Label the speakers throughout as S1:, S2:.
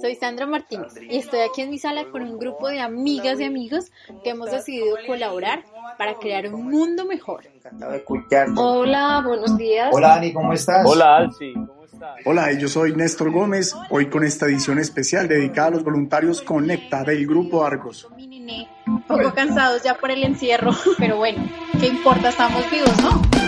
S1: Soy Sandra Martínez y estoy aquí en mi sala con un grupo de amigas y amigos que hemos decidido colaborar para crear un mundo mejor. Hola, buenos días.
S2: Hola Ani, ¿cómo estás?
S3: Hola Alci, ¿cómo estás?
S4: Hola, yo soy Néstor Gómez, hoy con esta edición especial dedicada a los voluntarios Conecta del Grupo Argos.
S1: Un poco cansados ya por el encierro, pero bueno, ¿qué importa? Estamos vivos, ¿no?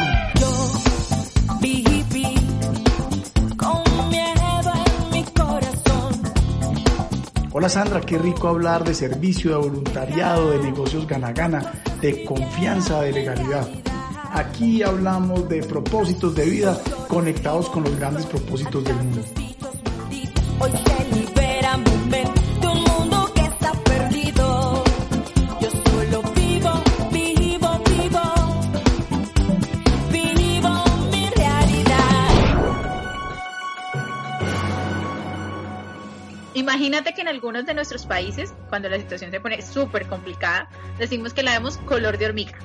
S4: Hola Sandra, qué rico hablar de servicio, de voluntariado, de negocios gana-gana, de confianza, de legalidad. Aquí hablamos de propósitos de vida conectados con los grandes propósitos del mundo.
S1: Imagínate que en algunos de nuestros países, cuando la situación se pone súper complicada, decimos que la vemos color de hormiga.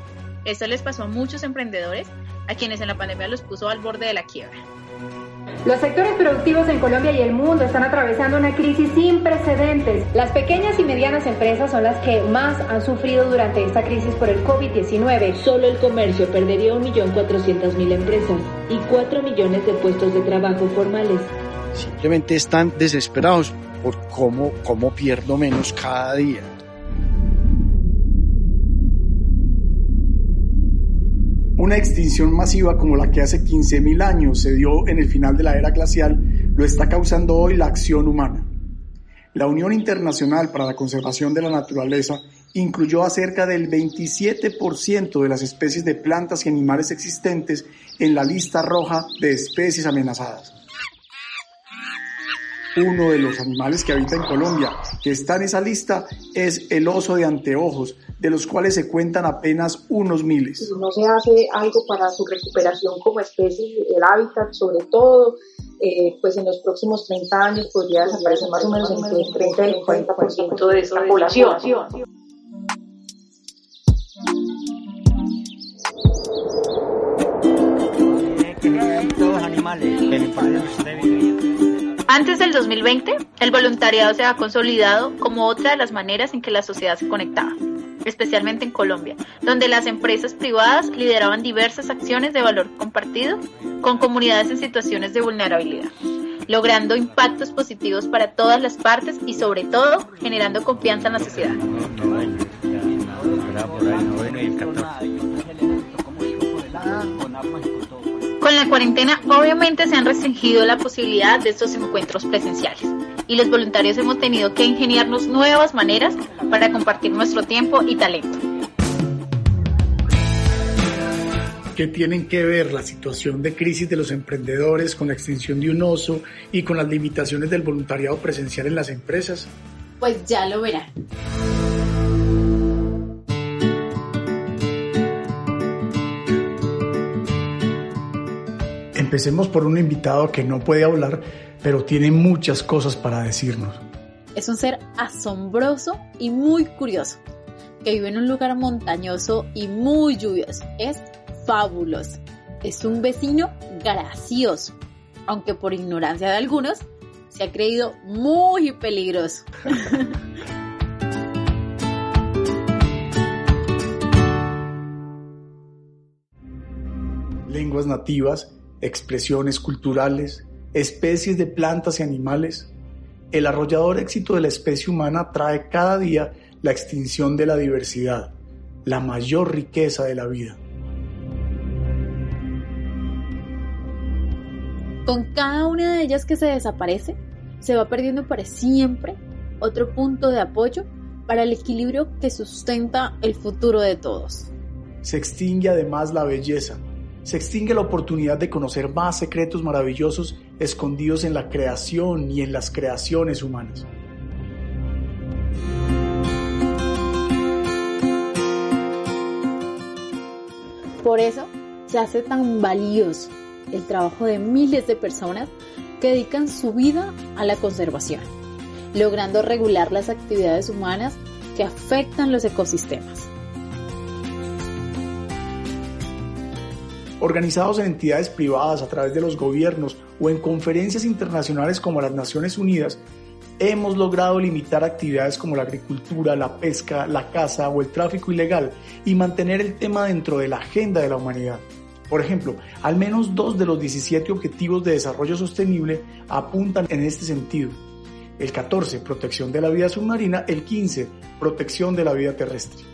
S1: Esto les pasó a muchos emprendedores, a quienes en la pandemia los puso al borde de la quiebra.
S5: Los sectores productivos en Colombia y el mundo están atravesando una crisis sin precedentes. Las pequeñas y medianas empresas son las que más han sufrido durante esta crisis por el COVID-19.
S6: Solo el comercio perdería 1.400.000 empresas y 4 millones de puestos de trabajo formales.
S7: Simplemente están desesperados por cómo, cómo pierdo menos cada día.
S4: Una extinción masiva como la que hace 15.000 años se dio en el final de la era glacial lo está causando hoy la acción humana. La Unión Internacional para la Conservación de la Naturaleza incluyó a cerca del 27% de las especies de plantas y animales existentes en la lista roja de especies amenazadas uno de los animales que habita en Colombia, que está en esa lista, es el oso de anteojos, de los cuales se cuentan apenas unos miles.
S8: Si no se hace algo para su recuperación como especie, el hábitat sobre todo, eh, pues en los próximos 30 años podría desaparecer más o menos entre el 30 y el 40% de esta población.
S2: Todos animales,
S1: antes del 2020, el voluntariado se ha consolidado como otra de las maneras en que la sociedad se conectaba, especialmente en Colombia, donde las empresas privadas lideraban diversas acciones de valor compartido con comunidades en situaciones de vulnerabilidad, logrando impactos positivos para todas las partes y sobre todo generando confianza en la sociedad. La cuarentena obviamente se han restringido la posibilidad de estos encuentros presenciales y los voluntarios hemos tenido que ingeniarnos nuevas maneras para compartir nuestro tiempo y talento.
S4: ¿Qué tienen que ver la situación de crisis de los emprendedores con la extinción de un oso y con las limitaciones del voluntariado presencial en las empresas?
S1: Pues ya lo verán.
S4: Empecemos por un invitado que no puede hablar, pero tiene muchas cosas para decirnos.
S1: Es un ser asombroso y muy curioso, que vive en un lugar montañoso y muy lluvioso. Es fabuloso. Es un vecino gracioso, aunque por ignorancia de algunos se ha creído muy peligroso.
S4: Lenguas nativas expresiones culturales, especies de plantas y animales, el arrollador éxito de la especie humana trae cada día la extinción de la diversidad, la mayor riqueza de la vida.
S1: Con cada una de ellas que se desaparece, se va perdiendo para siempre otro punto de apoyo para el equilibrio que sustenta el futuro de todos.
S4: Se extingue además la belleza, se extingue la oportunidad de conocer más secretos maravillosos escondidos en la creación y en las creaciones humanas.
S3: Por eso se hace tan valioso el trabajo de miles de personas que dedican su vida a la conservación, logrando regular las actividades humanas que afectan los ecosistemas.
S4: Organizados en entidades privadas a través de los gobiernos o en conferencias internacionales como las Naciones Unidas, hemos logrado limitar actividades como la agricultura, la pesca, la caza o el tráfico ilegal y mantener el tema dentro de la agenda de la humanidad. Por ejemplo, al menos dos de los 17 Objetivos de Desarrollo Sostenible apuntan en este sentido. El 14, protección de la vida submarina, el 15, protección de la vida terrestre.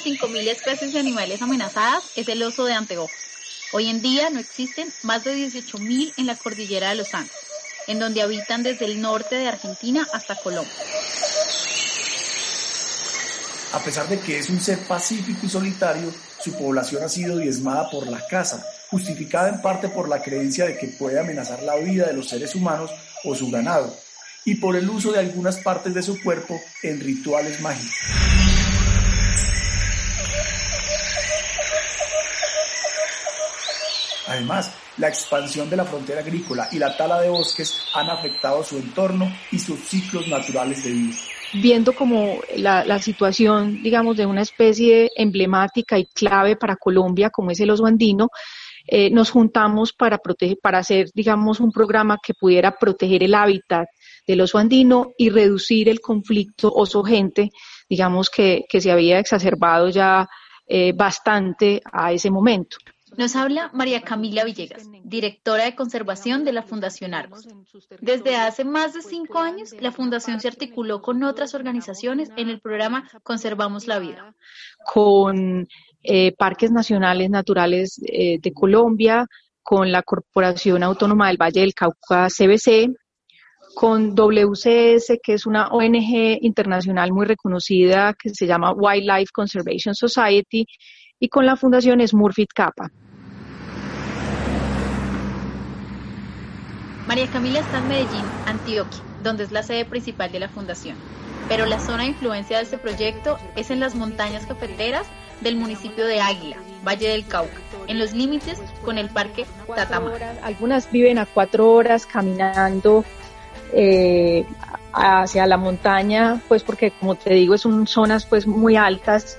S1: Las 5.000 especies de animales amenazadas es el oso de anteojos. Hoy en día no existen más de 18.000 en la cordillera de los Andes en donde habitan desde el norte de Argentina hasta Colombia.
S4: A pesar de que es un ser pacífico y solitario, su población ha sido diezmada por la caza, justificada en parte por la creencia de que puede amenazar la vida de los seres humanos o su ganado, y por el uso de algunas partes de su cuerpo en rituales mágicos. Además, la expansión de la frontera agrícola y la tala de bosques han afectado su entorno y sus ciclos naturales de vida.
S5: Viendo como la, situación, digamos, de una especie emblemática y clave para Colombia, como es el oso andino, eh, nos juntamos para, proteger, para hacer, digamos, un programa que pudiera proteger el hábitat del oso andino y reducir el conflicto oso-gente, digamos, que, se había exacerbado ya eh, bastante a ese momento.
S1: Nos habla María Camila Villegas, directora de conservación de la Fundación Argos. Desde hace más de cinco años, la Fundación se articuló con otras organizaciones en el programa Conservamos la Vida.
S5: Con eh, Parques Nacionales Naturales eh, de Colombia, con la Corporación Autónoma del Valle del Cauca CBC, con WCS, que es una ONG internacional muy reconocida que se llama Wildlife Conservation Society, y con la Fundación Smurfit Kappa.
S1: María Camila está en Medellín, Antioquia, donde es la sede principal de la fundación. Pero la zona de influencia de este proyecto es en las montañas cafeteras del municipio de Águila, Valle del Cauca, en los límites con el parque Tatamar.
S5: Algunas viven a cuatro horas caminando eh, hacia la montaña, pues porque como te digo, son zonas pues muy altas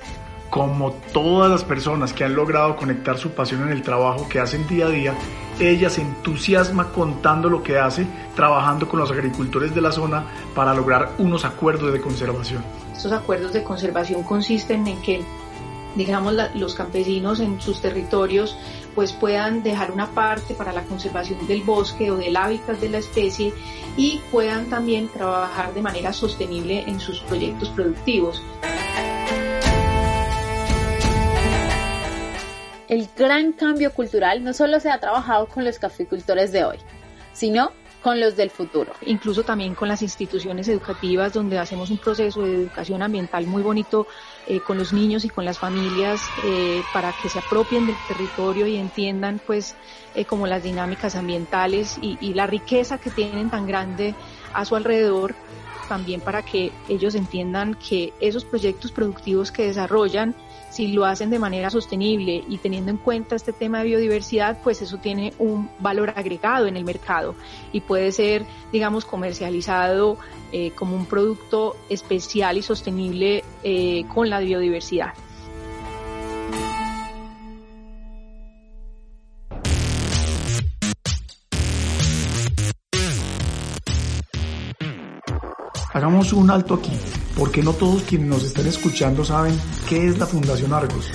S4: como todas las personas que han logrado conectar su pasión en el trabajo que hacen día a día, ella se entusiasma contando lo que hace, trabajando con los agricultores de la zona para lograr unos acuerdos de conservación.
S5: Estos acuerdos de conservación consisten en que, digamos, los campesinos en sus territorios pues puedan dejar una parte para la conservación del bosque o del hábitat de la especie y puedan también trabajar de manera sostenible en sus proyectos productivos.
S3: El gran cambio cultural no solo se ha trabajado con los caficultores de hoy, sino con los del futuro.
S5: Incluso también con las instituciones educativas donde hacemos un proceso de educación ambiental muy bonito eh, con los niños y con las familias eh, para que se apropien del territorio y entiendan pues eh, como las dinámicas ambientales y, y la riqueza que tienen tan grande a su alrededor también para que ellos entiendan que esos proyectos productivos que desarrollan si lo hacen de manera sostenible y teniendo en cuenta este tema de biodiversidad, pues eso tiene un valor agregado en el mercado y puede ser, digamos, comercializado eh, como un producto especial y sostenible eh, con la biodiversidad.
S4: Hagamos un alto aquí, porque no todos quienes nos están escuchando saben qué es la Fundación Argos.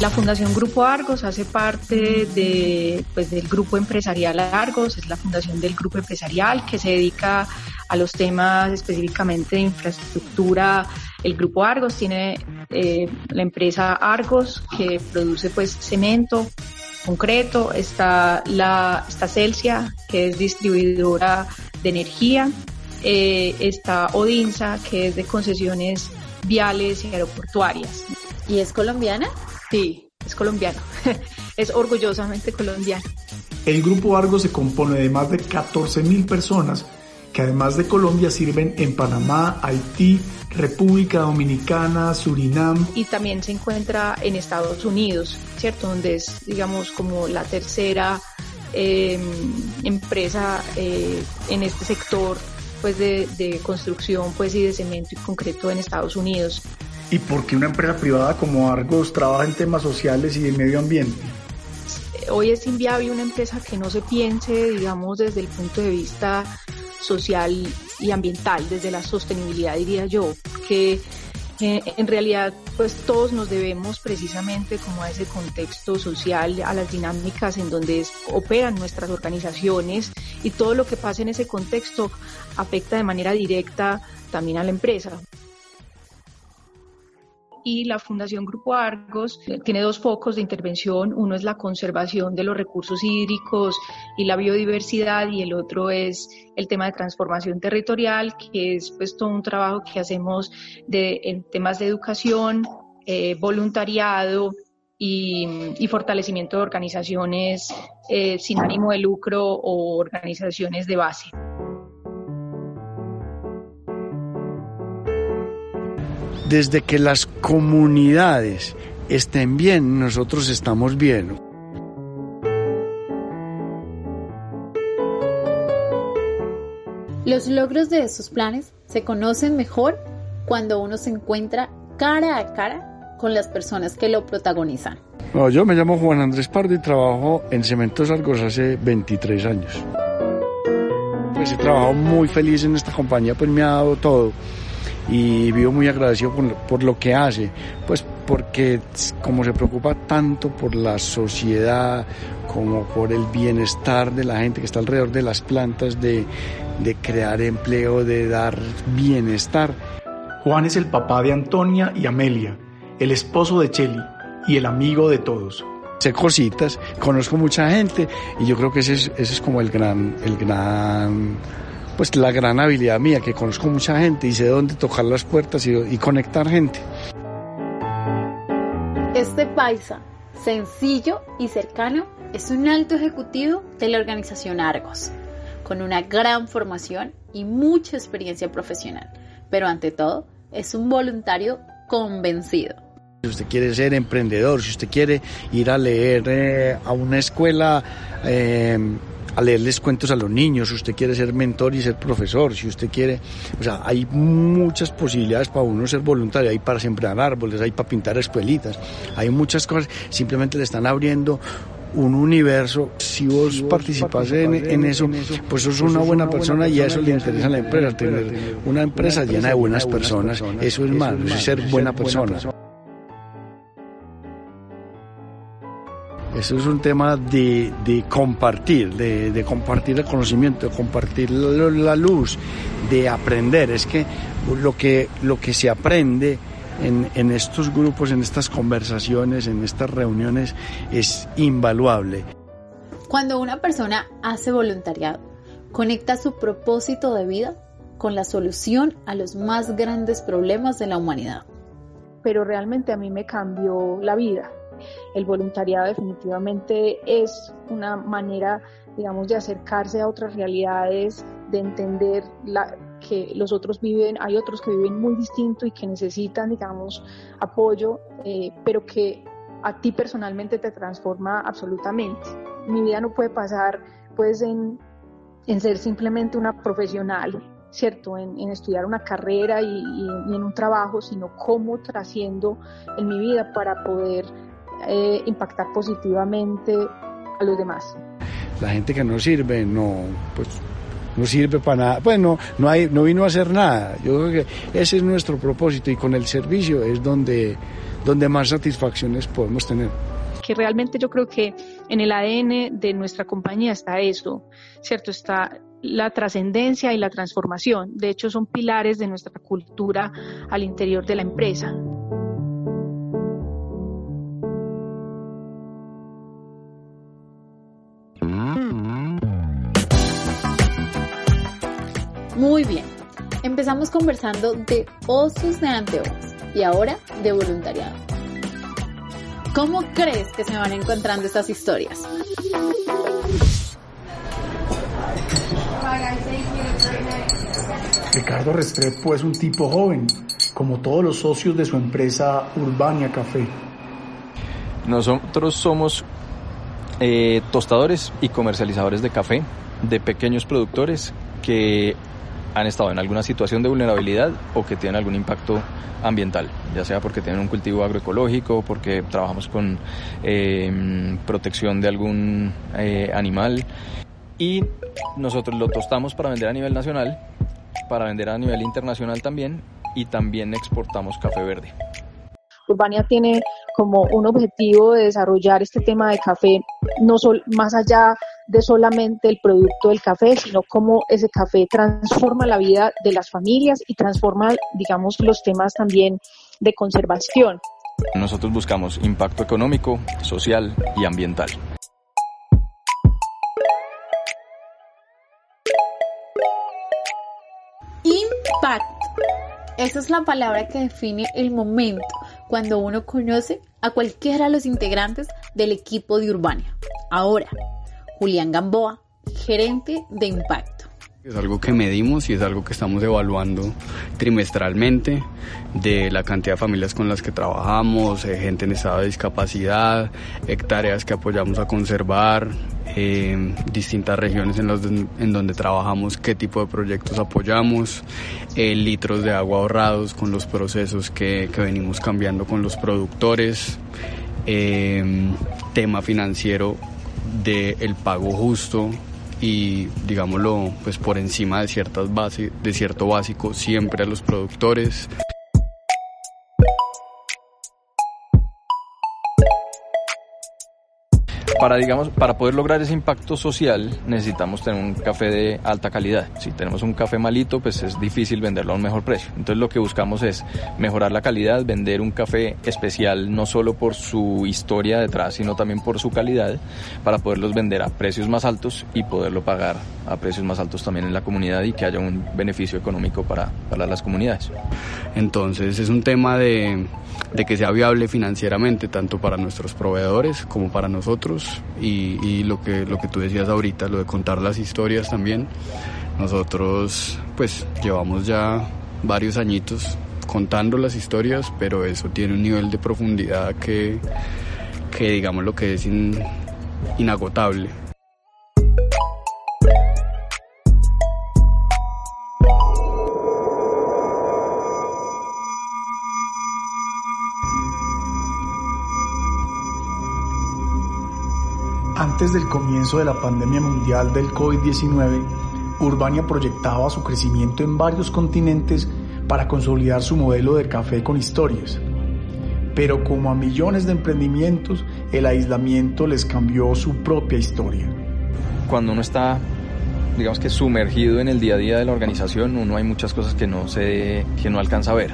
S5: La Fundación Grupo Argos hace parte de, pues, del Grupo Empresarial Argos, es la fundación del Grupo Empresarial que se dedica a los temas específicamente de infraestructura. El Grupo Argos tiene eh, la empresa Argos que produce pues cemento, concreto, está la está Celsia que es distribuidora de energía eh, está Odinsa, que es de concesiones viales y aeroportuarias.
S3: ¿Y es colombiana?
S5: Sí, es colombiano. es orgullosamente colombiano.
S4: El Grupo Argos se compone de más de 14.000 personas que además de Colombia sirven en Panamá, Haití, República Dominicana, Surinam.
S5: Y también se encuentra en Estados Unidos, ¿cierto? Donde es, digamos, como la tercera em, empresa eh, en este sector pues de, de, construcción pues y de cemento y concreto en Estados Unidos.
S4: ¿Y por qué una empresa privada como Argos trabaja en temas sociales y de medio ambiente?
S5: Hoy es inviable una empresa que no se piense, digamos, desde el punto de vista social y ambiental, desde la sostenibilidad, diría yo, que eh, en realidad pues todos nos debemos precisamente como a ese contexto social, a las dinámicas en donde operan nuestras organizaciones y todo lo que pasa en ese contexto afecta de manera directa también a la empresa y la Fundación Grupo Argos tiene dos focos de intervención. Uno es la conservación de los recursos hídricos y la biodiversidad y el otro es el tema de transformación territorial, que es pues todo un trabajo que hacemos de, en temas de educación, eh, voluntariado y, fortalecimiento de organizaciones eh, sin ánimo de lucro o organizaciones de base.
S7: Desde que las comunidades estén bien, nosotros estamos bien.
S3: Los logros de esos planes se conocen mejor cuando uno se encuentra cara a cara con las personas que lo protagonizan.
S7: yo me llamo Juan Andrés Pardo y trabajo en Cementos Argos hace 23 años. Pues he trabajado muy feliz en esta compañía, pues me ha dado todo y vivo muy agradecido por, lo que hace, pues porque como se preocupa tanto por la sociedad como por el bienestar de la gente que está alrededor de las plantas, de, de crear empleo, de dar bienestar.
S4: Juan es el papá de Antonia y Amelia, el esposo de Cheli y el amigo de todos
S7: sé cositas, conozco mucha gente y yo creo que ese es, ese es como el gran, el gran pues la gran habilidad mía, que conozco mucha gente y sé dónde tocar las puertas y, conectar gente.
S3: Este paisa, sencillo y cercano, es un alto ejecutivo de la organización Argos, con una gran formación y mucha experiencia profesional, pero ante todo es un voluntario convencido.
S7: Si usted quiere ser emprendedor, si usted quiere ir a leer eh, a una escuela, eh, a leerles cuentos a los niños, si usted quiere ser mentor y ser profesor, si usted quiere, o sea, hay muchas posibilidades para uno ser voluntario, hay para sembrar árboles, hay para pintar escuelitas, hay muchas cosas, simplemente le están abriendo un universo, si vos, participas en, eso, pues sos una buena persona y a eso le interesa a la empresa, tener una empresa llena de buenas personas, eso es más, es ser buena persona. Eso es un tema de, de compartir, de, de, compartir el conocimiento, de compartir la, luz, de aprender. Es que lo que, lo que se aprende en, en estos grupos, en estas conversaciones, en estas reuniones, es invaluable.
S3: Cuando una persona hace voluntariado, conecta su propósito de vida con la solución a los más grandes problemas de la humanidad.
S5: Pero realmente a mí me cambió la vida el voluntariado definitivamente es una manera, digamos, de acercarse a otras realidades, de entender que los otros viven, hay otros que viven muy distinto y que necesitan, digamos, apoyo, eh, pero que a ti personalmente te transforma absolutamente. Mi vida no puede pasar, pues, en, ser simplemente una profesional, ¿cierto? En, estudiar una carrera y, y, en un trabajo, sino cómo trasciendo en mi vida para poder eh, impactar positivamente a los demás.
S7: La gente que no sirve, no, pues no sirve para nada, pues no, no, hay, no vino a hacer nada. Yo creo que ese es nuestro propósito y con el servicio es donde, donde más satisfacciones podemos tener
S5: que realmente yo creo que en el ADN de nuestra compañía está eso, ¿cierto? Está la trascendencia y la transformación. De hecho, son pilares de nuestra cultura al interior de la empresa.
S3: Muy bien, empezamos conversando de osos de anteojos, y ahora de voluntariado. ¿Cómo crees que se van encontrando estas historias?
S4: Ricardo Restrepo es un tipo joven, como todos los socios de su empresa Urbania Café.
S9: Nosotros somos eh, tostadores y comercializadores de café de pequeños productores que han estado en alguna situación de vulnerabilidad o que tienen algún impacto ambiental, ya sea porque tienen un cultivo agroecológico, porque trabajamos con eh, protección de algún eh, animal y nosotros lo tostamos para vender a nivel nacional, para vender a nivel internacional también y también exportamos café verde.
S5: Urbania tiene como un objetivo de desarrollar este tema de café, no sol, más allá de solamente el producto del café, sino cómo ese café transforma la vida de las familias y transforma, digamos, los temas también de conservación.
S9: Nosotros buscamos impacto económico, social y ambiental.
S3: Impact. Esa es la palabra que define el momento cuando uno conoce a cualquiera de los integrantes del equipo de Urbania. Ahora, Julián Gamboa, gerente de Impacto.
S10: Es algo que medimos y es algo que estamos evaluando trimestralmente de la cantidad de familias con las que trabajamos, eh, gente en estado de discapacidad, hectáreas que apoyamos a conservar, eh, distintas regiones en, los, en donde trabajamos, qué tipo de proyectos apoyamos, eh, litros de agua ahorrados con los procesos que, que venimos cambiando con los productores, tema financiero del pago justo y digámoslo pues por encima de ciertas bases de cierto básico siempre a los productores
S9: para, digamos, para poder lograr ese impacto social necesitamos tener un café de alta calidad. Si tenemos un café malito, pues es difícil venderlo a un mejor precio. Entonces lo que buscamos es mejorar la calidad, vender un café especial no solo por su historia detrás, sino también por su calidad, para poderlos vender a precios más altos y poderlo pagar a precios más altos también en la comunidad y que haya un beneficio económico para, para las comunidades.
S10: Entonces es un tema de, de que sea viable financieramente tanto para nuestros proveedores como para nosotros y, lo, que, lo que tú decías ahorita, lo de contar las historias también. Nosotros pues llevamos ya varios añitos contando las historias, pero eso tiene un nivel de profundidad que, que digamos lo que es inagotable.
S4: Antes del comienzo de la pandemia mundial del COVID-19, Urbania proyectaba su crecimiento en varios continentes para consolidar su modelo de café con historias. Pero como a millones de emprendimientos, el aislamiento les cambió su propia historia.
S9: Cuando uno está digamos que sumergido en el día a día de la organización, uno hay muchas cosas que no se, que no alcanza a ver.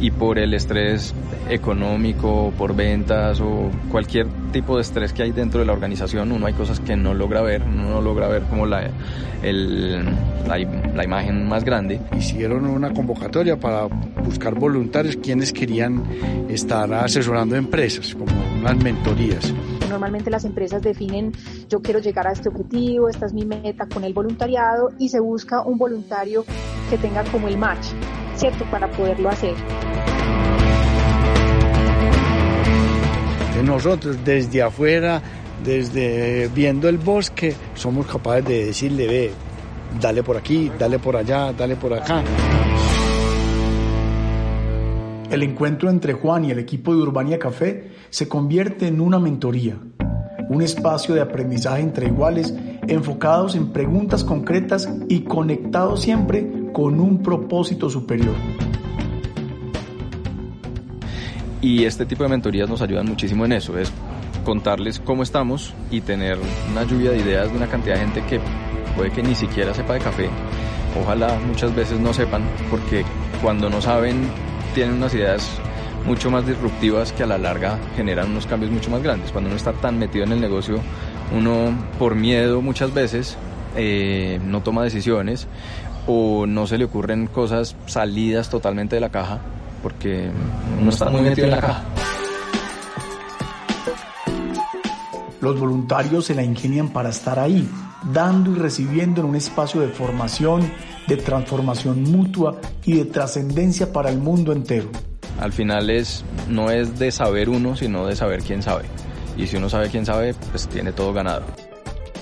S9: Y por el estrés económico, por ventas o cualquier tipo de estrés que hay dentro de la organización, uno hay cosas que no logra ver, uno no logra ver como la, el, la, la, imagen más grande.
S7: Hicieron una convocatoria para buscar voluntarios quienes querían estar asesorando empresas, como unas mentorías.
S5: Normalmente las empresas definen, yo quiero llegar a este objetivo, esta es mi meta con el voluntariado y se busca un voluntario que tenga como el match, ¿cierto? Para poderlo hacer.
S7: Nosotros desde afuera, desde viendo el bosque, somos capaces de decirle, ve, dale por aquí, dale por allá, dale por acá.
S4: El encuentro entre Juan y el equipo de Urbania Café se convierte en una mentoría, un espacio de aprendizaje entre iguales enfocados en preguntas concretas y conectados siempre con un propósito superior.
S9: Y este tipo de mentorías nos ayudan muchísimo en eso, es contarles cómo estamos y tener una lluvia de ideas de una cantidad de gente que puede que ni siquiera sepa de café. Ojalá muchas veces no sepan, porque cuando no saben tienen unas ideas mucho más disruptivas que a la larga generan unos cambios mucho más grandes. Cuando uno está tan metido en el negocio, uno por miedo muchas veces eh, no toma decisiones o no se le ocurren cosas salidas totalmente de la caja porque uno está muy metido en la caja.
S4: Los voluntarios se la ingenian para estar ahí, dando y recibiendo en un espacio de formación, de transformación mutua y de trascendencia para el mundo entero.
S9: Al final es, no es de saber uno, sino de saber quién sabe. Y si uno sabe quién sabe, pues tiene todo ganado.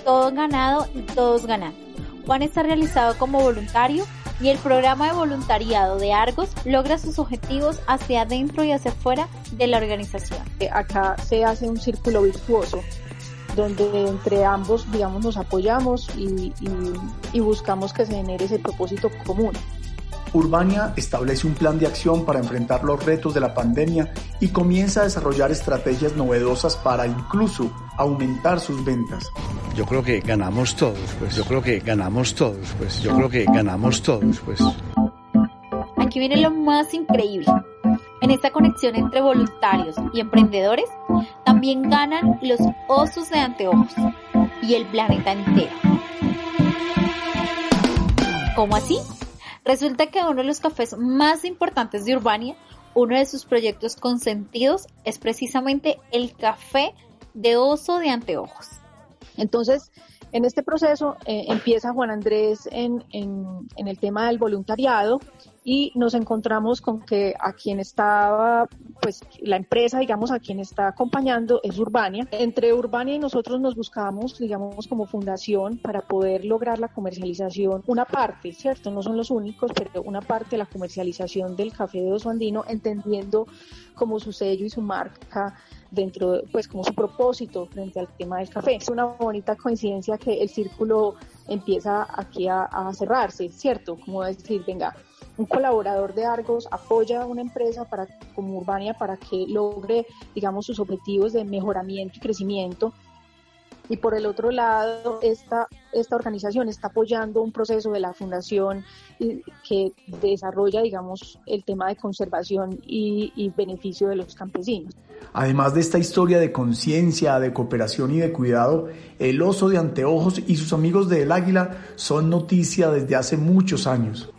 S3: Todo ganado y todos ganan. Juan está realizado como voluntario y el programa de voluntariado de Argos logra sus objetivos hacia adentro y hacia afuera de la organización.
S5: Acá se hace un círculo virtuoso donde entre ambos, digamos, nos apoyamos y, y, buscamos que se genere ese propósito común.
S4: Urbania establece un plan de acción para enfrentar los retos de la pandemia y comienza a desarrollar estrategias novedosas para incluso aumentar sus ventas.
S7: Yo creo que ganamos todos, pues yo creo que ganamos todos, pues yo creo que ganamos todos, pues.
S3: Aquí viene lo más increíble. En esta conexión entre voluntarios y emprendedores, también ganan los osos de anteojos y el planeta entero. ¿Cómo así? Resulta que uno de los cafés más importantes de Urbania, uno de sus proyectos consentidos, es precisamente el café de oso de anteojos.
S5: Entonces, en este proceso eh, empieza Juan Andrés en, el tema del voluntariado y nos encontramos con que a quien estaba, pues la empresa, digamos, a quien está acompañando es Urbania. Entre Urbania y nosotros nos buscamos, digamos, como fundación para poder lograr la comercialización, una parte, ¿cierto? No son los únicos, pero una parte de la comercialización del café de Oso Andino, entendiendo como su sello y su marca dentro, pues como su propósito frente al tema del café. Es una bonita coincidencia que el círculo empieza aquí a, cerrarse, ¿cierto? Como decir, venga, un colaborador de Argos apoya a una empresa para, como Urbania para que logre, digamos, sus objetivos de mejoramiento y crecimiento y por el otro lado, esta, esta organización está apoyando un proceso de la fundación que desarrolla, digamos, el tema de conservación y, y beneficio de los campesinos.
S4: Además de esta historia de conciencia, de cooperación y de cuidado, el oso de anteojos y sus amigos del águila son noticia desde hace muchos años.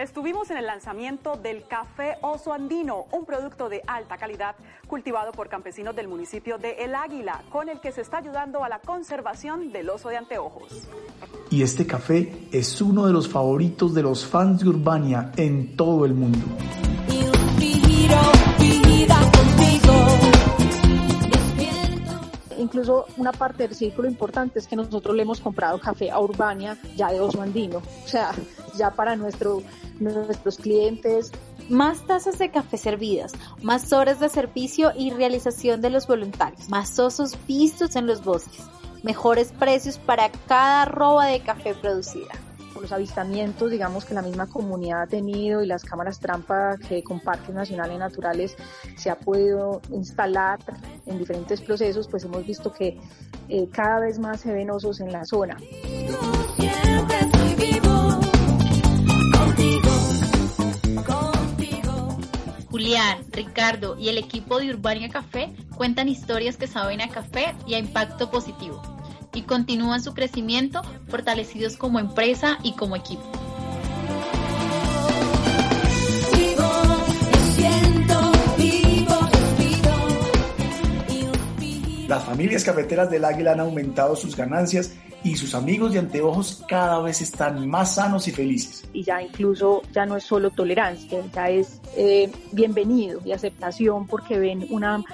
S11: Estuvimos en el lanzamiento del café oso andino, un producto de alta calidad cultivado por campesinos del municipio de El Águila, con el que se está ayudando a la conservación del oso de anteojos.
S4: Y este café es uno de los favoritos de los fans de Urbania en todo el mundo.
S5: Incluso una parte del círculo importante es que nosotros le hemos comprado café a Urbania ya de oso andino, o sea, ya para nuestro nuestros clientes.
S3: Más tazas de café servidas, más horas de servicio y realización de los voluntarios, más osos vistos en los bosques, mejores precios para cada roba de café producida
S5: los avistamientos, digamos, que la misma comunidad ha tenido y las cámaras trampa que con parques nacionales naturales se ha podido instalar en diferentes procesos, pues hemos visto que eh, cada vez más se ven osos en la zona.
S1: Julián, Ricardo y el equipo de Urbania Café cuentan historias que saben a café y a impacto positivo y continúan su crecimiento fortalecidos como empresa y como equipo.
S4: Las familias cafeteras del Águila han aumentado sus ganancias y sus amigos de anteojos cada vez están más sanos y felices.
S5: Y ya incluso ya no es solo tolerancia, ya es eh, bienvenido y aceptación porque ven una,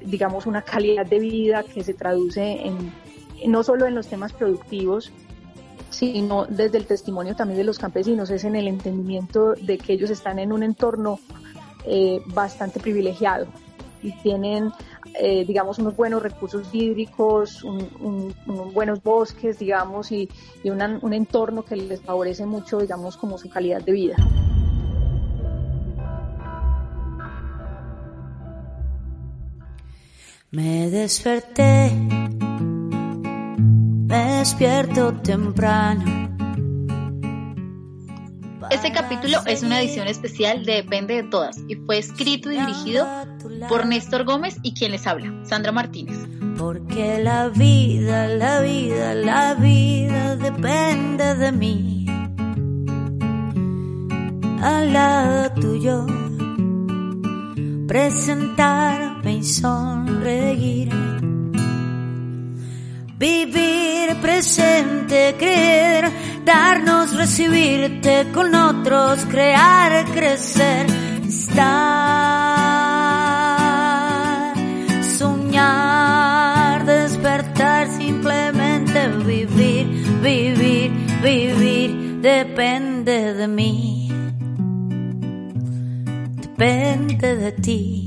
S5: digamos, una calidad de vida que se traduce en, no solo en los temas productivos, sino desde el testimonio también de los campesinos, es en el entendimiento de que ellos están en un entorno eh, bastante privilegiado y tienen eh, digamos, unos buenos recursos hídricos, unos buenos bosques, digamos, y, un entorno que les favorece mucho, digamos, como su calidad de vida.
S12: Me desperté, despierto temprano
S1: este capítulo es una edición especial de Depende de Todas y fue escrito y dirigido por Néstor Gómez y quien les habla, Sandra Martínez.
S12: Porque la vida, la vida, la vida depende de mí. Al lado tuyo, presentarme y sonreír. Vivir presente, creer, darnos, recibirte con otros, crear, crecer, estar, soñar, despertar, simplemente vivir, vivir, vivir, depende de mí, depende de ti.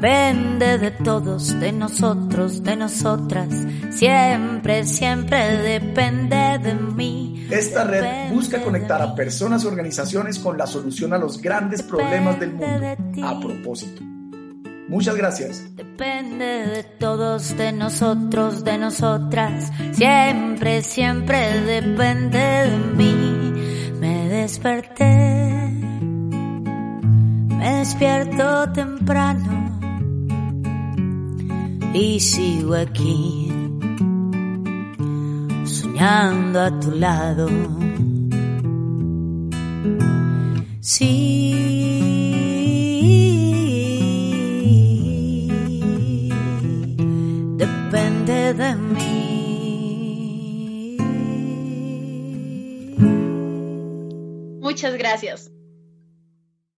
S12: Depende de todos, de nosotros, de nosotras. Siempre, siempre depende de mí.
S4: Esta red busca conectar a personas y organizaciones con la solución a los grandes problemas del mundo. A propósito. Muchas gracias.
S12: Depende de todos, de nosotros, de nosotras. Siempre, siempre depende de mí. Me desperté. Me despierto temprano y sigo aquí, soñando a tu lado. Sí. Depende de mí.
S1: Muchas gracias.